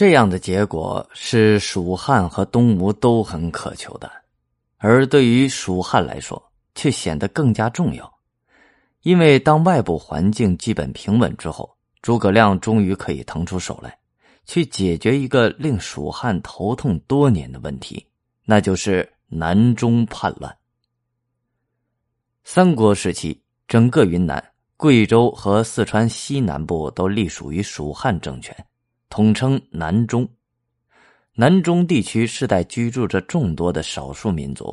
这样的结果是蜀汉和东吴都很渴求的，而对于蜀汉来说，却显得更加重要。因为当外部环境基本平稳之后，诸葛亮终于可以腾出手来，去解决一个令蜀汉头痛多年的问题，那就是南中叛乱。三国时期，整个云南、贵州和四川西南部都隶属于蜀汉政权。统称南中，南中地区世代居住着众多的少数民族。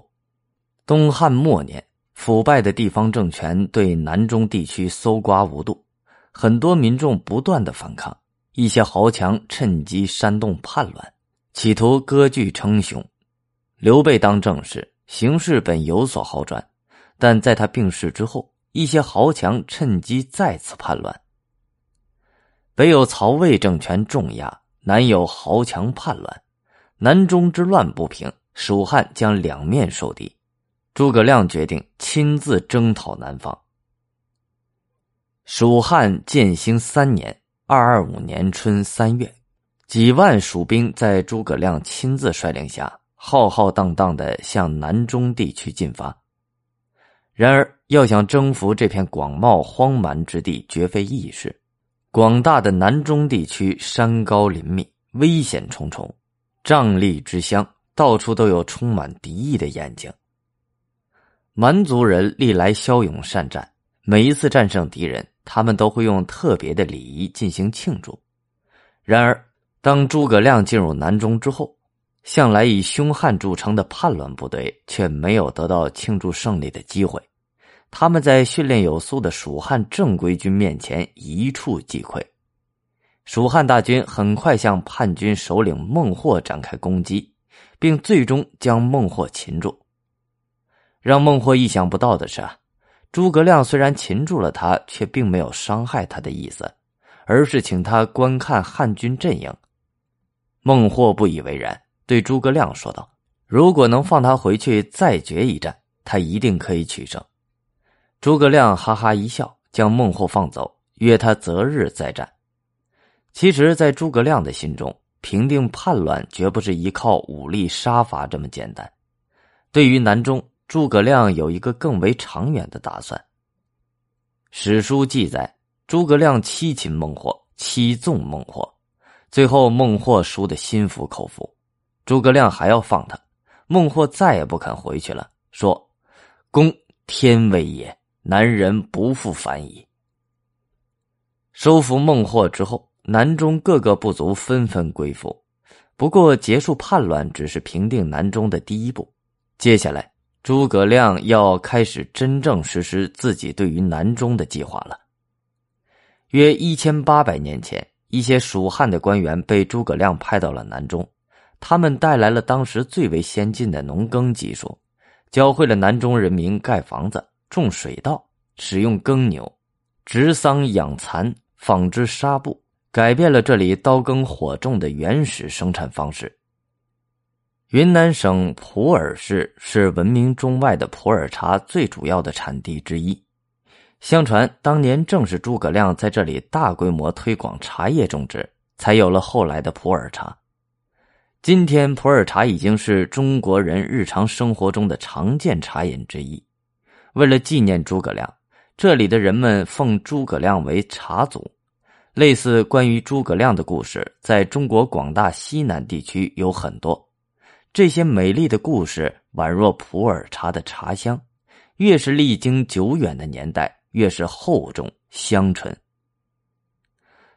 东汉末年，腐败的地方政权对南中地区搜刮无度，很多民众不断的反抗，一些豪强趁机煽动叛乱，企图割据称雄。刘备当政时，形势本有所好转，但在他病逝之后，一些豪强趁机再次叛乱。北有曹魏政权重压，南有豪强叛乱，南中之乱不平，蜀汉将两面受敌。诸葛亮决定亲自征讨南方。蜀汉建兴三年（二二五年春三月），几万蜀兵在诸葛亮亲自率领下，浩浩荡荡的向南中地区进发。然而，要想征服这片广袤荒蛮之地，绝非易事。广大的南中地区山高林密，危险重重，瘴疠之乡，到处都有充满敌意的眼睛。蛮族人历来骁勇善战，每一次战胜敌人，他们都会用特别的礼仪进行庆祝。然而，当诸葛亮进入南中之后，向来以凶悍著称的叛乱部队却没有得到庆祝胜利的机会。他们在训练有素的蜀汉正规军面前一触即溃，蜀汉大军很快向叛军首领孟获展开攻击，并最终将孟获擒住。让孟获意想不到的是，诸葛亮虽然擒住了他，却并没有伤害他的意思，而是请他观看汉军阵营。孟获不以为然，对诸葛亮说道：“如果能放他回去再决一战，他一定可以取胜。”诸葛亮哈哈一笑，将孟获放走，约他择日再战。其实，在诸葛亮的心中，平定叛乱绝不是依靠武力杀伐这么简单。对于南中，诸葛亮有一个更为长远的打算。史书记载，诸葛亮七擒孟获，七纵孟获，最后孟获输得心服口服。诸葛亮还要放他，孟获再也不肯回去了，说：“公天威也。”南人不复反矣。收服孟获之后，南中各个部族纷纷归附。不过，结束叛乱只是平定南中的第一步。接下来，诸葛亮要开始真正实施自己对于南中的计划了。约一千八百年前，一些蜀汉的官员被诸葛亮派到了南中，他们带来了当时最为先进的农耕技术，教会了南中人民盖房子。种水稻，使用耕牛，植桑养蚕，纺织纱布，改变了这里刀耕火种的原始生产方式。云南省普洱市是闻名中外的普洱茶最主要的产地之一。相传当年正是诸葛亮在这里大规模推广茶叶种植，才有了后来的普洱茶。今天，普洱茶已经是中国人日常生活中的常见茶饮之一。为了纪念诸葛亮，这里的人们奉诸葛亮为茶祖。类似关于诸葛亮的故事，在中国广大西南地区有很多。这些美丽的故事宛若普洱茶的茶香，越是历经久远的年代，越是厚重香醇。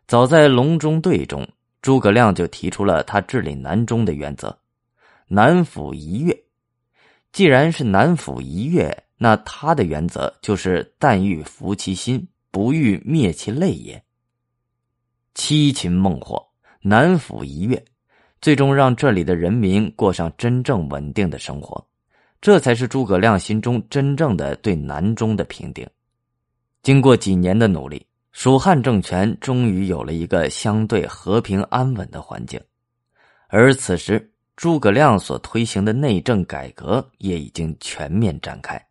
早在隆中对中，诸葛亮就提出了他治理南中的原则：南府一月。既然是南府一月。那他的原则就是“但欲服其心，不欲灭其类也”。七擒孟获，南抚一越，最终让这里的人民过上真正稳定的生活，这才是诸葛亮心中真正的对南中的平定。经过几年的努力，蜀汉政权终于有了一个相对和平安稳的环境，而此时诸葛亮所推行的内政改革也已经全面展开。